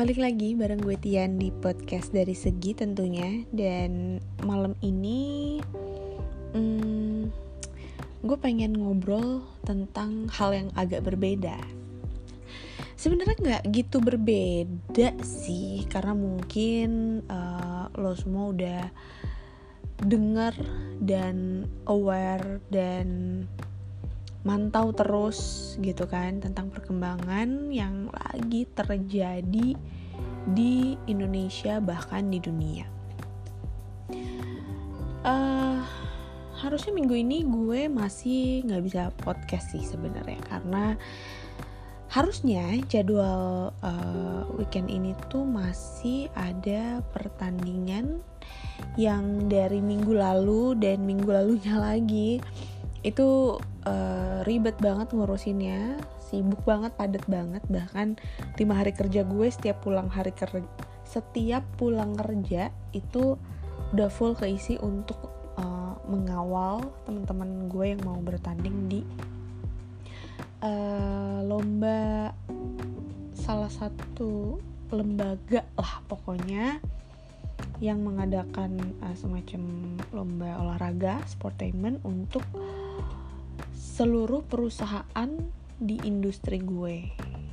Balik lagi bareng gue Tian di podcast dari segi tentunya. Dan malam ini hmm, Gue pengen ngobrol tentang hal yang agak berbeda. Sebenarnya nggak gitu berbeda sih Karena mungkin uh, lo semua udah dengar dan aware dan mantau terus gitu kan tentang perkembangan yang lagi terjadi di Indonesia bahkan di dunia. Uh, harusnya minggu ini gue masih nggak bisa podcast sih sebenarnya karena harusnya jadwal uh, weekend ini tuh masih ada pertandingan yang dari minggu lalu dan minggu lalunya lagi itu uh, ribet banget ngurusinnya sibuk banget padat banget. Bahkan lima hari kerja gue setiap pulang hari kerja setiap pulang kerja itu udah full keisi untuk uh, mengawal teman-teman gue yang mau bertanding di uh, lomba salah satu lembaga lah pokoknya yang mengadakan uh, semacam lomba olahraga sportainment untuk seluruh perusahaan di industri gue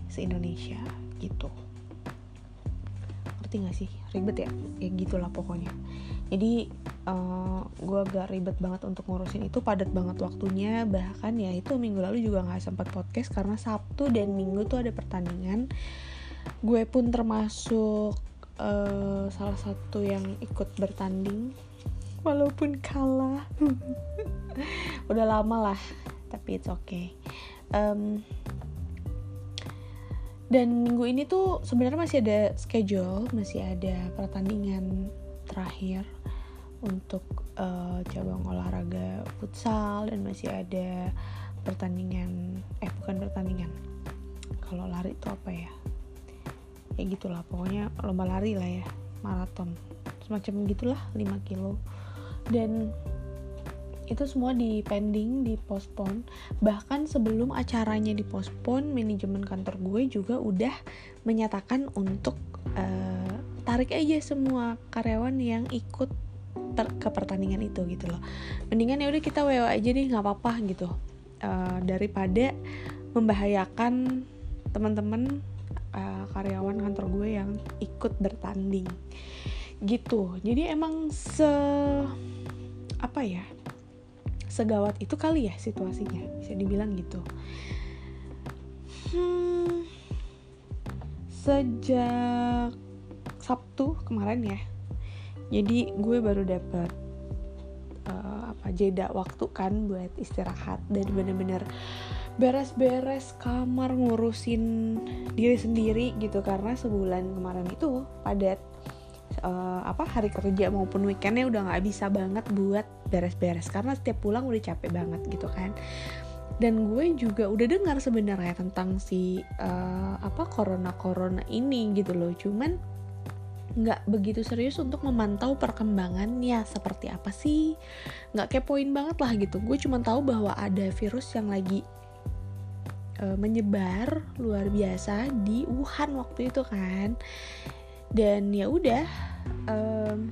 se-Indonesia gitu. Ngerti gak sih? Ribet ya? Ya gitulah pokoknya. Jadi uh, gue agak ribet banget untuk ngurusin itu. Padat banget waktunya. Bahkan ya itu minggu lalu juga nggak sempat podcast karena Sabtu dan Minggu tuh ada pertandingan. Gue pun termasuk uh, salah satu yang ikut bertanding. Walaupun kalah. Udah lama lah tapi it's okay. Um, dan minggu ini tuh sebenarnya masih ada schedule masih ada pertandingan terakhir untuk uh, cabang olahraga futsal dan masih ada pertandingan eh bukan pertandingan. Kalau lari itu apa ya? Ya gitulah pokoknya lomba lari lah ya maraton. Semacam gitulah 5 kilo. Dan itu semua di pending, di postpone. Bahkan sebelum acaranya di postpone, manajemen kantor gue juga udah menyatakan untuk uh, tarik aja semua karyawan yang ikut ke pertandingan itu gitu loh. Mendingan ya udah kita WA aja deh, nggak apa-apa gitu. Uh, daripada membahayakan teman-teman uh, karyawan kantor gue yang ikut bertanding gitu. Jadi emang se apa ya segawat itu kali ya situasinya. Bisa dibilang gitu. Hmm, sejak Sabtu kemarin ya jadi gue baru dapet uh, apa jeda waktu kan buat istirahat dan bener-bener beres-beres kamar ngurusin diri sendiri gitu. Karena sebulan kemarin itu padat uh, apa hari kerja maupun weekendnya udah nggak bisa banget buat beres-beres. Karena setiap pulang udah capek banget gitu kan. Dan gue juga udah dengar sebenarnya tentang si uh, apa corona corona ini gitu loh. Cuman nggak begitu serius untuk memantau perkembangannya seperti apa sih. Nggak kepoin banget lah gitu. Gue cuma tahu bahwa ada virus yang lagi uh, menyebar luar biasa di Wuhan waktu itu kan dan ya udah um,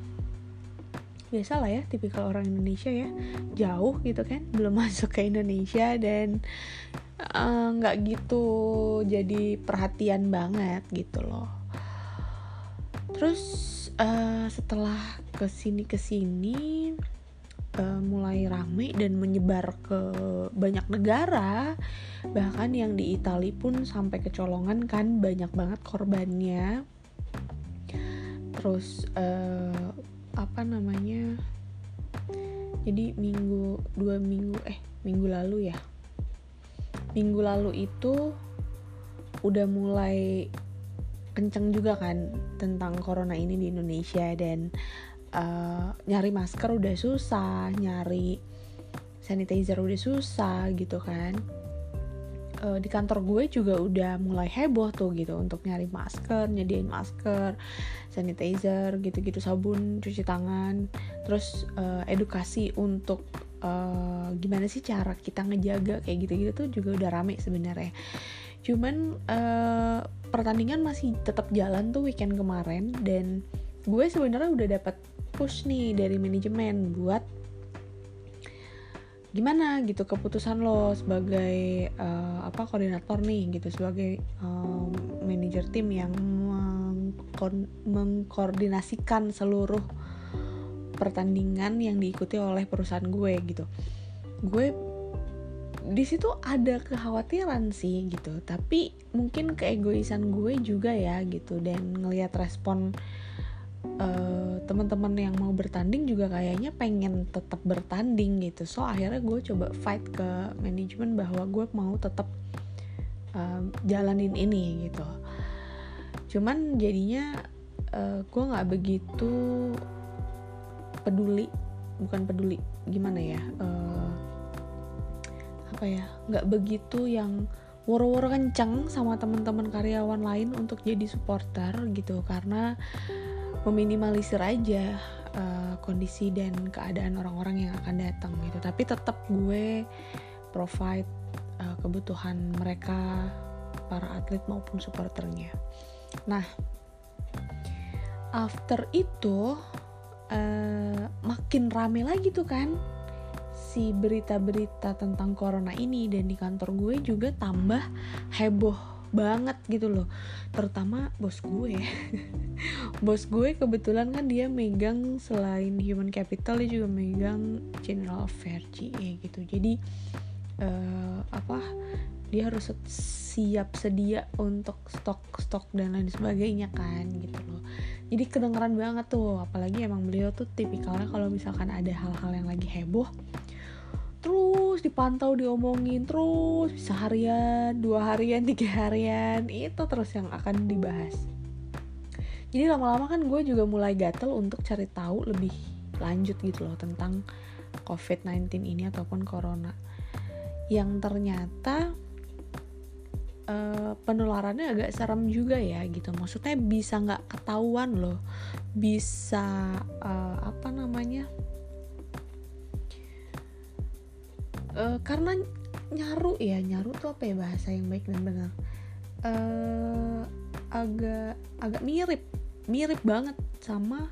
biasa lah ya tipikal orang Indonesia ya. Jauh gitu kan belum masuk ke Indonesia dan eh, nggak uh, gitu jadi perhatian banget gitu loh. Terus uh, setelah ke sini ke sini uh, mulai rame dan menyebar ke banyak negara. Bahkan yang di Italia pun sampai kecolongan kan banyak banget korbannya terus uh, apa namanya jadi minggu dua minggu eh minggu lalu ya. Minggu lalu itu udah mulai kenceng juga kan tentang corona ini di Indonesia dan uh, nyari masker udah susah nyari sanitizer udah susah gitu kan uh, di kantor gue juga udah mulai heboh tuh gitu untuk nyari masker, nyediain masker, sanitizer, gitu-gitu sabun, cuci tangan, terus uh, edukasi untuk uh, gimana sih cara kita ngejaga kayak gitu-gitu tuh juga udah rame sebenarnya. cuman uh, pertandingan masih tetap jalan tuh weekend kemarin dan gue sebenarnya udah dapat push nih dari manajemen buat gimana gitu keputusan lo sebagai uh, apa koordinator nih gitu sebagai um, manajer tim yang mengko mengkoordinasikan seluruh pertandingan yang diikuti oleh perusahaan gue gitu. Gue di situ ada kekhawatiran sih gitu tapi mungkin keegoisan gue juga ya gitu dan ngelihat respon uh, teman-teman yang mau bertanding juga kayaknya pengen tetap bertanding gitu. So akhirnya gue coba fight ke manajemen bahwa gue mau tetap uh, jalanin ini gitu. Cuman jadinya uh, gue nggak begitu peduli bukan peduli gimana ya uh, apa ya nggak begitu yang woro-woro kenceng sama teman-teman karyawan lain untuk jadi supporter gitu. Karena meminimalisir aja uh, kondisi dan keadaan orang-orang yang akan datang gitu. Tapi tetap gue provide uh, kebutuhan mereka para atlet maupun supporternya. Nah after itu uh, makin rame lagi tuh kan si berita-berita tentang corona ini. Dan di kantor gue juga tambah heboh banget gitu loh. Terutama bos gue. Bos gue kebetulan kan dia megang selain human capital dia juga megang general affairs GE gitu. Jadi uh, apa dia harus siap sedia untuk stok-stok dan lain sebagainya kan gitu loh. Jadi kedengeran banget tuh apalagi emang beliau tuh tipikalnya kalau misalkan ada hal-hal yang lagi heboh terus dipantau diomongin terus bisa harian dua harian tiga harian itu terus yang akan dibahas. Jadi lama-lama kan gue juga mulai gatel untuk cari tahu lebih lanjut gitu loh tentang COVID-19 ini ataupun corona. Yang ternyata uh, penularannya agak serem juga ya gitu. Maksudnya bisa nggak ketahuan loh. Bisa uh, apa namanya uh, karena nyaru ya nyaru tuh apa ya bahasa yang baik dan benar. Uh, agak agak mirip mirip banget sama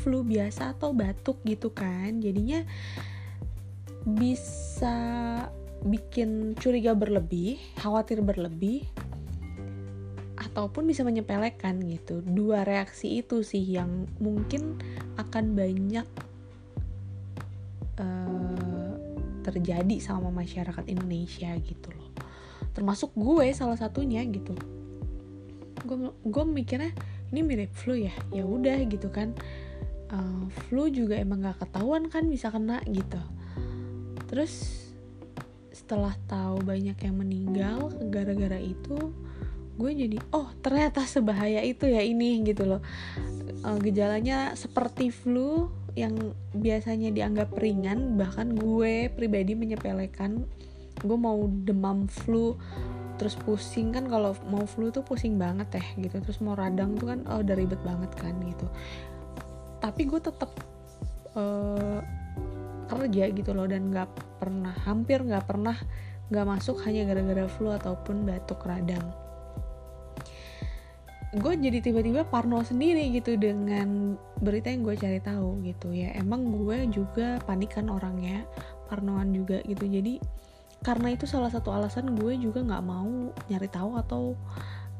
flu biasa atau batuk gitu kan. Jadinya bisa bikin curiga berlebih khawatir berlebih ataupun bisa menyepelekan gitu. Dua reaksi itu sih yang mungkin akan banyak uh, terjadi sama masyarakat Indonesia gitu loh. Termasuk gue salah satunya gitu. Gue mikirnya ini mirip flu ya? Ya udah gitu kan. Uh, flu juga emang gak ketahuan kan bisa kena gitu. Terus setelah tahu banyak yang meninggal gara-gara itu gue jadi oh ternyata sebahaya itu ya ini gitu loh. Uh, gejalanya seperti flu yang biasanya dianggap ringan bahkan gue pribadi menyepelekan. Gue mau demam flu terus pusing kan kalau mau flu tuh pusing banget ya gitu. Terus mau radang tuh kan oh udah ribet banget kan gitu. Tapi gue tetap uh, kerja gitu loh dan nggak pernah hampir nggak pernah nggak masuk hanya gara-gara flu ataupun batuk radang gue jadi tiba-tiba parno sendiri gitu dengan berita yang gue cari tahu gitu ya. Emang gue juga panikan orangnya parnoan juga gitu. Jadi karena itu salah satu alasan gue juga nggak mau nyari tahu atau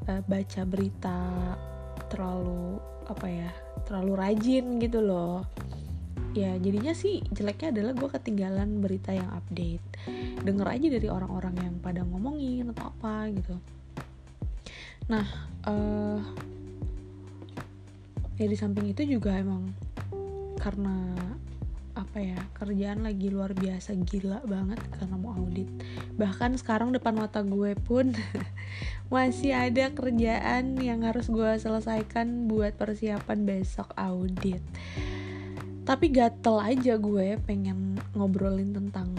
uh, baca berita terlalu apa ya terlalu rajin gitu loh. Ya jadinya sih jeleknya adalah gue ketinggalan berita yang update. Denger aja dari orang-orang yang pada ngomongin atau apa gitu nah uh, ya di samping itu juga emang karena apa ya kerjaan lagi luar biasa gila banget karena mau audit. Bahkan sekarang depan mata gue pun masih ada kerjaan yang harus gue selesaikan buat persiapan besok audit. Tapi gatel aja gue pengen ngobrolin tentang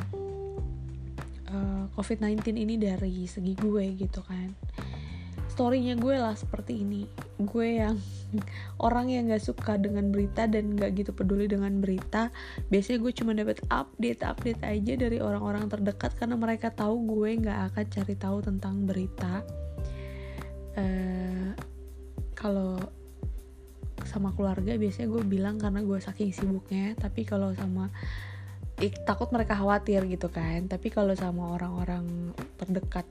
uh, eh, COVID-19 ini dari segi gue gitu kan storynya gue lah seperti ini. Gue yang orang yang gak suka dengan berita dan gak gitu peduli dengan berita biasanya gue cuma dapat update update aja dari orang-orang terdekat karena mereka tahu gue gak akan cari tahu tentang berita. Uh, kalau sama keluarga biasanya gue bilang karena gue saking sibuknya tapi kalau sama ik, takut mereka khawatir gitu kan. Tapi kalau sama orang-orang terdekat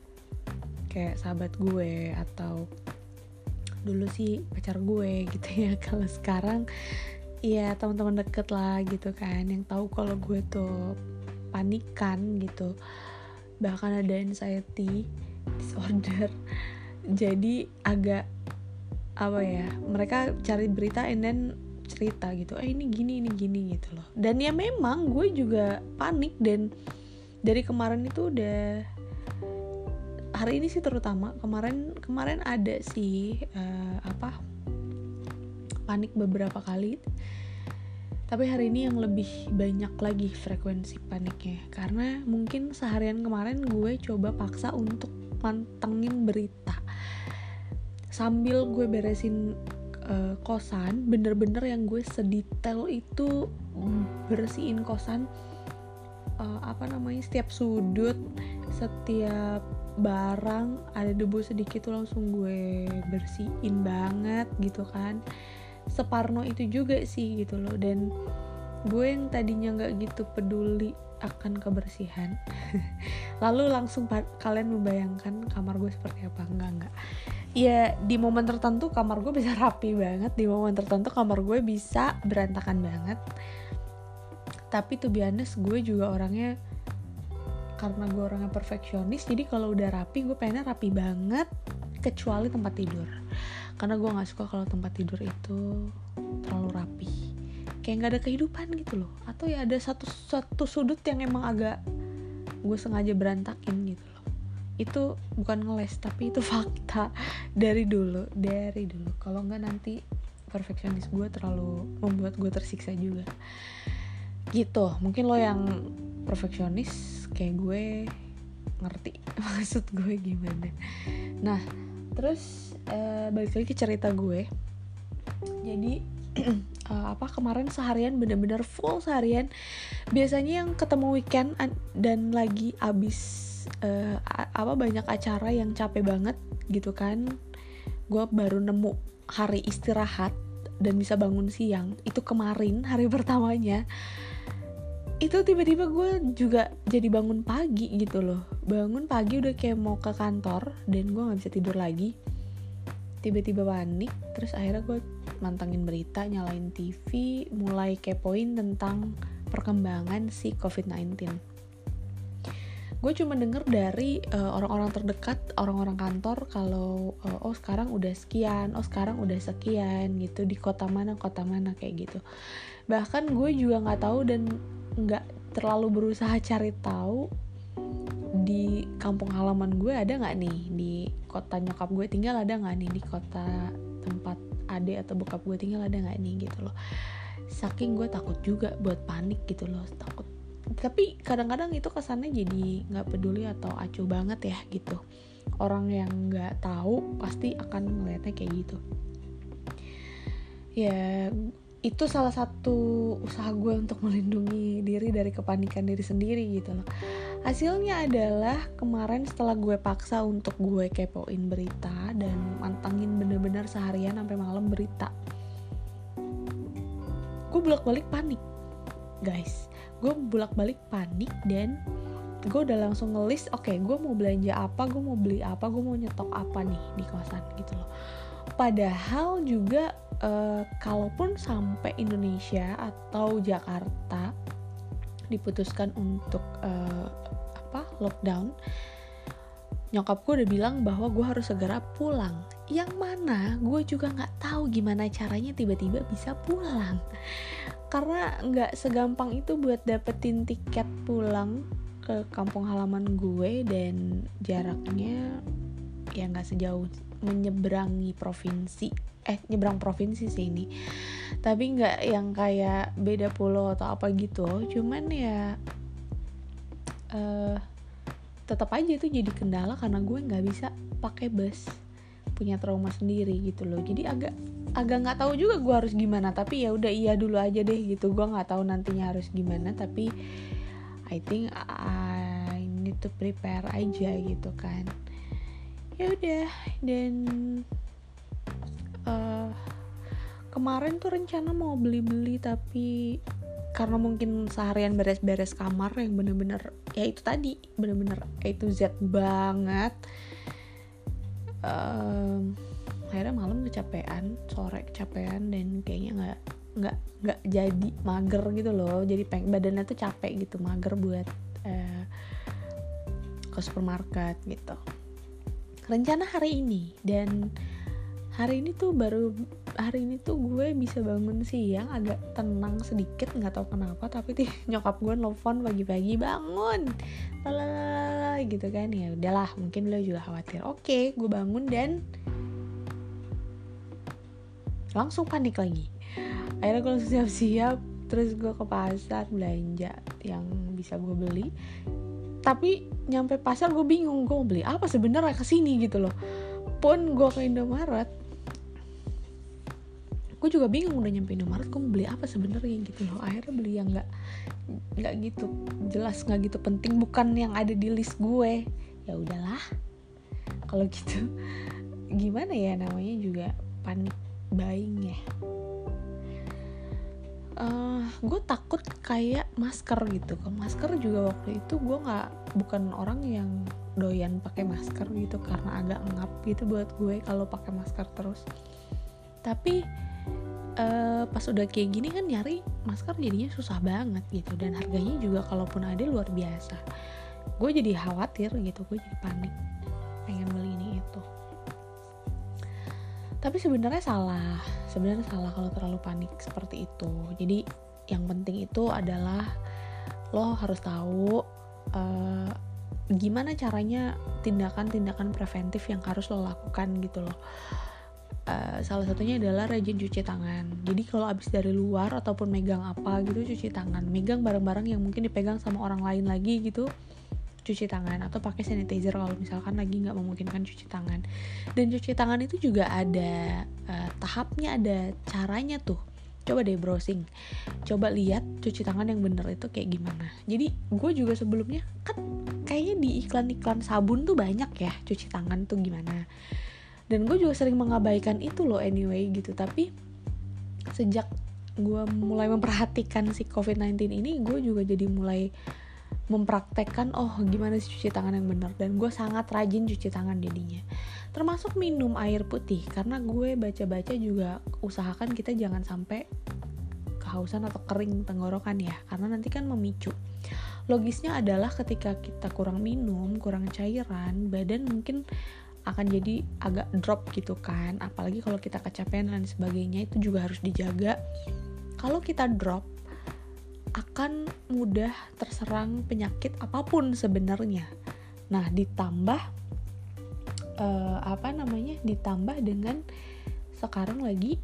kayak sahabat gue atau dulu sih pacar gue gitu ya. Kalau sekarang iya teman-teman deket lah gitu kan. Yang tahu kalau gue tuh panikan gitu. Bahkan ada anxiety disorder. Jadi agak apa ya mereka cari berita and then cerita gitu. Eh ini gini ini gini gitu loh. Dan ya memang gue juga panik dan dari kemarin itu udah hari ini sih terutama kemarin kemarin ada sih uh, apa panik beberapa kali. Tapi hari ini yang lebih banyak lagi frekuensi paniknya. Karena mungkin seharian kemarin gue coba paksa untuk mantengin berita. Sambil gue beresin uh, kosan bener-bener yang gue sedetail itu bersihin kosan uh, apa namanya setiap sudut setiap barang ada debu sedikit tuh langsung gue bersihin banget gitu kan. Separno itu juga sih gitu loh. Dan gue yang tadinya nggak gitu peduli akan kebersihan lalu langsung kalian membayangkan kamar gue seperti apa? Enggak enggak ya di momen tertentu kamar gue bisa rapi banget. Di momen tertentu kamar gue bisa berantakan banget. Tapi tuh biasa gue juga orangnya karena gue orangnya perfeksionis jadi kalau udah rapi gue pengennya rapi banget kecuali tempat tidur. Karena gue nggak suka kalau tempat tidur itu terlalu rapi. Kayak nggak ada kehidupan gitu loh. Atau ya ada satu satu sudut yang emang agak gue sengaja berantakin gitu loh. Itu bukan ngeles tapi itu fakta dari dulu dari dulu. Kalau nggak nanti perfeksionis gue terlalu membuat gue tersiksa juga. Gitu. Mungkin lo yang perfeksionis kayak gue ngerti maksud gue gimana. Nah terus uh, balik lagi ke cerita gue. Jadi uh, apa kemarin seharian bener-bener full seharian. Biasanya yang ketemu weekend dan lagi abis uh, apa banyak acara yang capek banget gitu kan gue baru nemu hari istirahat dan bisa bangun siang. Itu kemarin hari pertamanya itu tiba-tiba gue juga jadi bangun pagi gitu loh. Bangun pagi udah kayak mau ke kantor dan gue nggak bisa tidur lagi. Tiba-tiba panik terus akhirnya gue mantengin berita nyalain TV mulai kepoin tentang perkembangan si COVID-19 gue cuma denger dari eh, orang-orang terdekat orang-orang kantor kalau uh, oh sekarang udah sekian oh sekarang udah sekian gitu di kota mana kota mana kayak gitu. Bahkan gue juga nggak tahu dan nggak terlalu berusaha cari tahu di kampung halaman gue ada nggak nih? Di kota nyokap gue tinggal ada nggak nih? Di kota tempat ade atau bokap gue tinggal ada nggak nih gitu loh. Saking gue takut juga buat panik gitu loh takut. Tapi kadang-kadang itu kesannya jadi nggak peduli atau acuh banget ya gitu. Orang yang nggak tahu pasti akan melihatnya kayak gitu. Ya itu salah satu usaha gue untuk melindungi diri dari kepanikan diri sendiri gitu loh. Hasilnya adalah kemarin setelah gue paksa untuk gue kepoin berita dan mantengin bener-bener seharian sampai malam berita gue bolak-balik panik guys. Gue bolak-balik panik dan gue udah langsung ngelis oke okay, gue mau belanja apa gue mau beli apa gue mau nyetok apa nih di kosan gitu loh padahal juga uh, kalaupun sampai Indonesia atau Jakarta diputuskan untuk uh, apa lockdown nyokap gue udah bilang bahwa gue harus segera pulang. Yang mana gue juga nggak tahu gimana caranya tiba-tiba bisa pulang. Karena nggak segampang itu buat dapetin tiket pulang ke kampung halaman gue dan jaraknya ya nggak sejauh menyeberangi provinsi eh nyebrang provinsi sih ini. Tapi nggak yang kayak beda pulau atau apa gitu. Cuman ya uh, tetap aja itu jadi kendala karena gue nggak bisa pakai bus punya trauma sendiri gitu loh. Jadi agak agak nggak tahu juga gue harus gimana. Tapi ya udah iya dulu aja deh gitu. Gue nggak tahu nantinya harus gimana. Tapi I think I need to prepare aja gitu kan ya udah dan uh, kemarin tuh rencana mau beli-beli tapi karena mungkin seharian beres-beres kamar yang bener-bener ya itu tadi bener-bener A to Z banget. Um, akhirnya malam kecapean sore kecapean dan kayaknya nggak nggak nggak jadi mager gitu loh. Jadi peng badannya tuh capek gitu mager buat uh, ke supermarket gitu rencana hari ini. Dan hari ini tuh baru hari ini tuh gue bisa bangun siang agak tenang sedikit nggak tahu kenapa tapi tuh nyokap gue nelfon pagi-pagi bangun! Lalala gitu kan. Ya udahlah mungkin lo juga khawatir. Oke gue bangun dan langsung panik lagi. Akhirnya gue langsung siap-siap terus gue ke pasar belanja yang bisa gue beli tapi nyampe pasar gue bingung gue mau beli apa sebenarnya ke sini gitu loh. Pun gue ke Indomaret gue juga bingung udah nyampe Indomaret gue mau beli apa sebenarnya gitu loh. Akhirnya beli yang nggak nggak gitu jelas nggak gitu penting bukan yang ada di list gue. Ya udahlah. Kalau gitu gimana ya namanya juga panik buying ya uh, gue takut kayak masker gitu. Ke masker juga waktu itu gue nggak bukan orang yang doyan pakai masker gitu karena agak ngap gitu buat gue kalau pakai masker terus. Tapi uh, pas udah kayak gini kan nyari masker jadinya susah banget gitu. Dan harganya juga kalaupun ada luar biasa. Gue jadi khawatir gitu gue jadi panik pengen beli ini itu. Tapi sebenarnya salah sebenarnya salah kalau terlalu panik seperti itu jadi yang penting itu adalah lo harus tahu uh, gimana caranya tindakan-tindakan preventif yang harus lo lakukan gitu loh Uh, salah satunya adalah rajin cuci tangan. Jadi kalau abis dari luar ataupun megang apa gitu cuci tangan. Megang barang-barang yang mungkin dipegang sama orang lain lagi gitu cuci tangan atau pakai sanitizer kalau misalkan lagi nggak memungkinkan cuci tangan. Dan cuci tangan itu juga ada uh, tahapnya, ada caranya tuh. Coba deh browsing, coba lihat cuci tangan yang bener itu kayak gimana. Jadi gue juga sebelumnya kan kayaknya di iklan-iklan sabun tuh banyak ya cuci tangan tuh gimana dan gue juga sering mengabaikan itu loh anyway gitu tapi sejak gue mulai memperhatikan si COVID-19 ini gue juga jadi mulai mempraktekkan oh gimana sih cuci tangan yang benar? Dan gue sangat rajin cuci tangan jadinya. Termasuk minum air putih karena gue baca-baca juga usahakan kita jangan sampai kehausan atau kering tenggorokan ya karena nanti kan memicu. Logisnya adalah ketika kita kurang minum kurang cairan badan mungkin akan jadi agak drop gitu kan. Apalagi kalau kita kecapean dan sebagainya itu juga harus dijaga. Kalau kita drop akan mudah terserang penyakit apa pun sebenarnya. Nah ditambah uh, apa namanya? Ditambah dengan sekarang lagi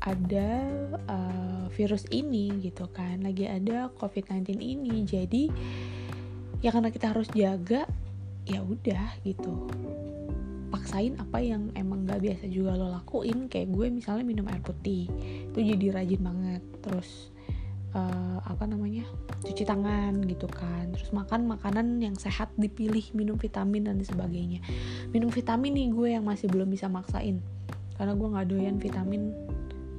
ada uh, virus ini gitu kan. Lagi ada covid-19 ini. Jadi ya karena kita harus jaga ya udah gitu. Paksain apa yang emang gak biasa juga lo lakuin. Kayak gue misalnya minum air putih itu jadi rajin banget. Terus uh, apa namanya cuci tangan gitu kan. Terus makan makanan yang sehat dipilih minum vitamin dan sebagainya. Minum vitamin nih gue yang masih belum bisa maksain. Karena gue nggak doyan vitamin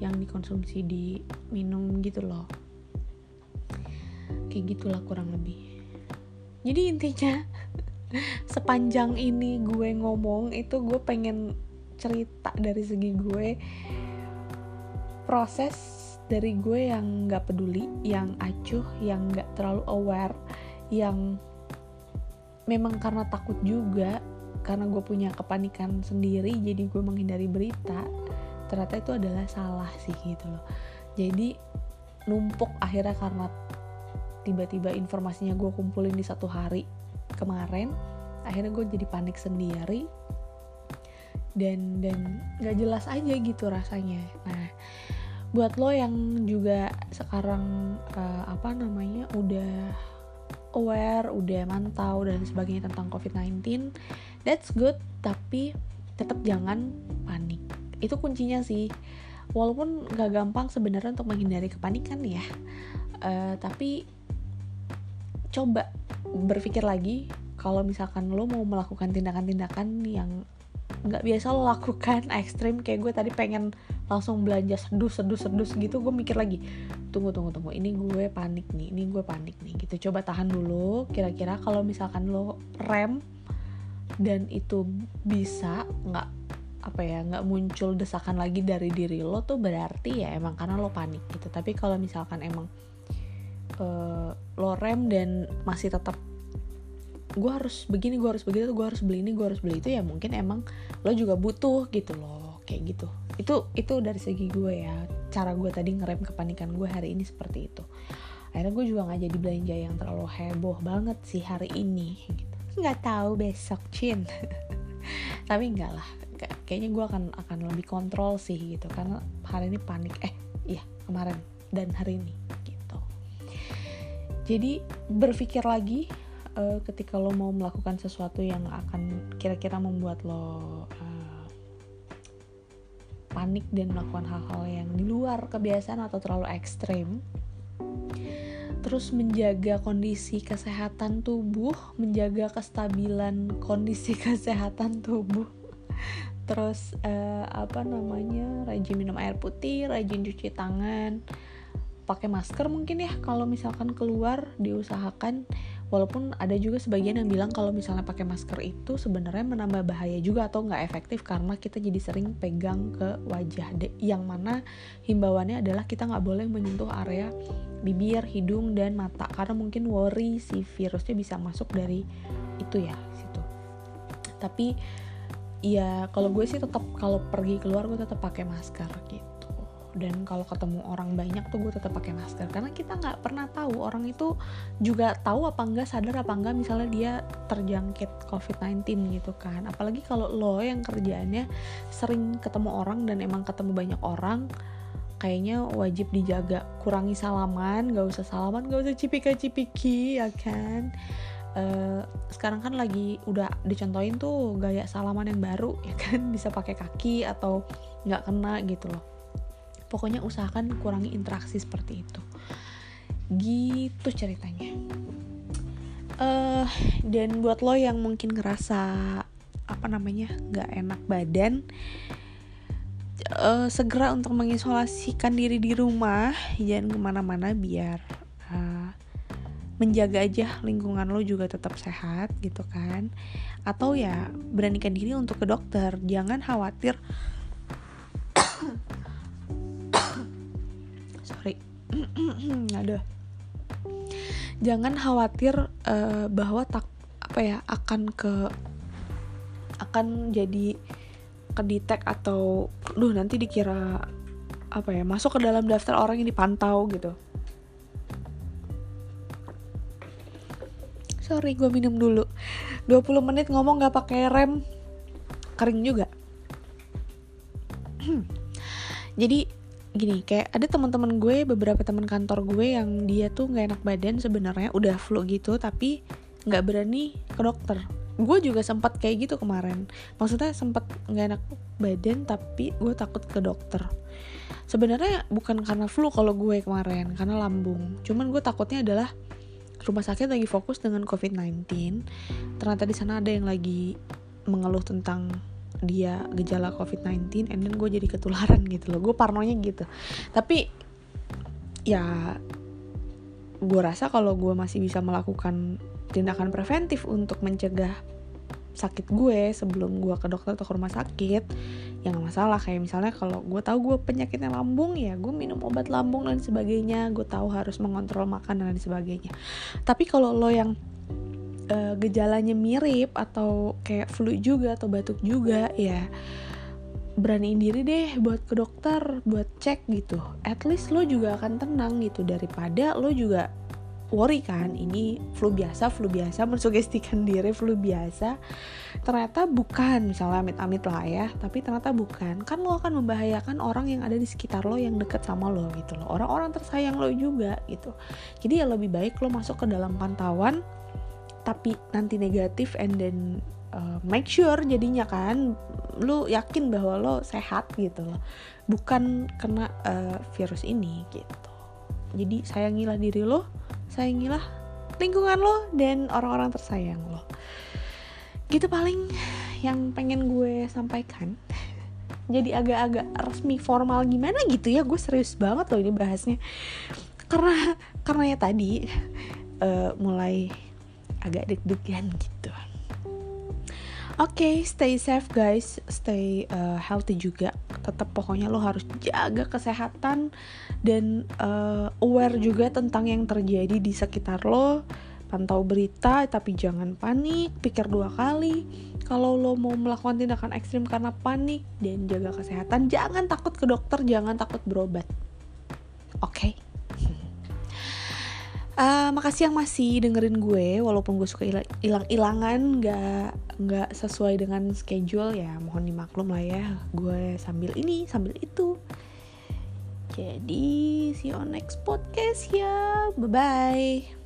yang dikonsumsi di minum gitu loh. Kayak gitulah kurang lebih. Jadi intinya sepanjang ini gue ngomong itu gue pengen cerita dari segi gue proses dari gue yang nggak peduli yang acuh yang nggak terlalu aware yang memang karena takut juga karena gue punya kepanikan sendiri jadi gue menghindari berita ternyata itu adalah salah sih gitu loh. Jadi numpuk akhirnya karena tiba-tiba informasinya gue kumpulin di satu hari kemarin akhirnya gue jadi panik sendiri. Dan dan nggak jelas aja gitu rasanya. Nah buat lo yang juga sekarang uh, apa namanya udah aware udah mantau dan sebagainya tentang covid-19 that's good tapi tetap jangan panik. Itu kuncinya sih. Walaupun gak gampang sebenarnya untuk menghindari kepanikan ya uh, tapi coba berpikir lagi kalau misalkan lo mau melakukan tindakan-tindakan yang nggak biasa lo lakukan ekstrim kayak gue tadi pengen langsung belanja sedus sedus sedus gitu gue mikir lagi tunggu tunggu tunggu ini gue panik nih ini gue panik nih gitu. Coba tahan dulu kira-kira kalau misalkan lo rem dan itu bisa nggak apa ya nggak muncul desakan lagi dari diri lo tuh berarti ya emang karena lo panik gitu. Tapi kalau misalkan emang uh, lo rem dan masih tetap gue harus begini gue harus begitu gue harus beli ini gue harus beli itu ya mungkin emang lo juga butuh gitu loh kayak gitu itu itu dari segi gue ya. Cara gue tadi ngerem kepanikan gue hari ini seperti itu. Akhirnya gue juga nggak jadi belanja yang terlalu heboh banget sih hari ini gitu. Nggak tahu besok chin tapi enggak lah. Kayaknya gue akan akan lebih kontrol sih gitu. Karena hari ini panik. Eh iya kemarin dan hari ini gitu. Jadi berpikir lagi uh, ketika lo mau melakukan sesuatu yang akan kira-kira membuat lo uh, panik dan melakukan hal-hal yang di luar kebiasaan atau terlalu ekstrim. Terus menjaga kondisi kesehatan tubuh menjaga kestabilan kondisi kesehatan tubuh. Terus uh, apa namanya rajin minum air putih rajin cuci tangan pakai masker mungkin ya kalau misalkan keluar diusahakan walaupun ada juga sebagian yang bilang kalau misalnya pakai masker itu sebenarnya menambah bahaya juga atau nggak efektif karena kita jadi sering pegang ke wajah yang mana himbauannya adalah kita nggak boleh menyentuh area bibir, hidung dan mata karena mungkin worry si virusnya bisa masuk dari itu ya situ. Tapi ya kalau gue sih tetap kalau pergi keluar gue tetap pakai masker gitu dan kalau ketemu orang banyak tuh gue tetap pakai masker. Karena kita nggak pernah tahu orang itu juga tahu apa enggak sadar apa enggak misalnya dia terjangkit COVID-19 gitu kan. Apalagi kalau lo yang kerjaannya sering ketemu orang dan emang ketemu banyak orang kayaknya wajib dijaga. Kurangi salaman gak usah salaman gak usah cipika-cipiki ya kan? Uh, sekarang kan lagi udah dicontohin tuh gaya salaman yang baru ya kan? Bisa pakai kaki atau nggak kena gitu loh pokoknya usahakan kurangi interaksi seperti itu. Gitu ceritanya. Uh, dan buat lo yang mungkin ngerasa apa namanya nggak enak badan uh, segera untuk mengisolasikan diri di rumah. Jangan ke mana-mana biar uh, menjaga aja lingkungan lo juga tetap sehat gitu kan. Atau ya beranikan diri untuk ke dokter. Jangan khawatir aduh. Jangan khawatir uh, bahwa tak apa ya akan ke akan jadi kedetek atau duh nanti dikira apa ya masuk ke dalam daftar orang yang dipantau gitu. Sorry gue minum dulu. 20 menit ngomong gak pakai rem. Kering juga. Jadi gini kayak ada teman-teman gue beberapa teman kantor gue yang dia tuh nggak enak badan sebenarnya udah flu gitu tapi nggak berani ke dokter. Gue juga sempat kayak gitu kemarin. Maksudnya sempat nggak enak badan tapi gue takut ke dokter. Sebenarnya bukan karena flu kalau gue kemarin karena lambung. Cuman gue takutnya adalah rumah sakit lagi fokus dengan covid-19 ternyata di sana ada yang lagi mengeluh tentang dia gejala COVID-19 and then gue jadi ketularan gitu loh. Gue parnonya gitu. Tapi ya gue rasa kalau gue masih bisa melakukan tindakan preventif untuk mencegah sakit gue sebelum gue ke dokter atau ke rumah sakit yang masalah. Kayak misalnya kalau gue tahu gue penyakitnya lambung ya gue minum obat lambung dan sebagainya. Gue tahu harus mengontrol makan dan sebagainya. Tapi kalau lo yang uh, gejalanya mirip atau kayak flu juga atau batuk juga ya. Beraniin diri deh buat ke dokter buat cek gitu. At least lo juga akan tenang gitu. Daripada lo juga worry kan ini flu biasa flu biasa mensugestikan diri flu biasa. Ternyata bukan misalnya amit-amit lah ya tapi ternyata bukan. Kan lo akan membahayakan orang yang ada di sekitar lo yang deket sama lo gitu loh. Orang-orang tersayang lo juga gitu. Jadi ya lebih baik lo masuk ke dalam pantauan tapi nanti negatif and then uh, make sure jadinya kan lu yakin bahwa lo sehat gitu loh. Bukan kena uh, virus ini gitu. Jadi sayangilah diri lo sayangilah lingkungan lo dan orang-orang tersayang lo. Gitu paling yang pengen gue sampaikan. Jadi agak-agak resmi formal gimana gitu ya gue serius banget loh ini bahasnya. Karena karena ya tadi uh, mulai agak deg-degan gitu Oke, okay, stay safe guys, stay uh, healthy juga. Tetap pokoknya lo harus jaga kesehatan dan uh, aware juga tentang yang terjadi di sekitar lo. Pantau berita, tapi jangan panik, pikir dua kali. Kalau lo mau melakukan tindakan ekstrim karena panik dan jaga kesehatan, jangan takut ke dokter, jangan takut berobat. Oke. Okay? Uh, makasih yang masih dengerin gue walaupun gue suka hilang-hilangan nggak nggak sesuai dengan schedule ya mohon dimaklum lah ya. Gue sambil ini sambil itu. Jadi see you on next podcast ya. Bye bye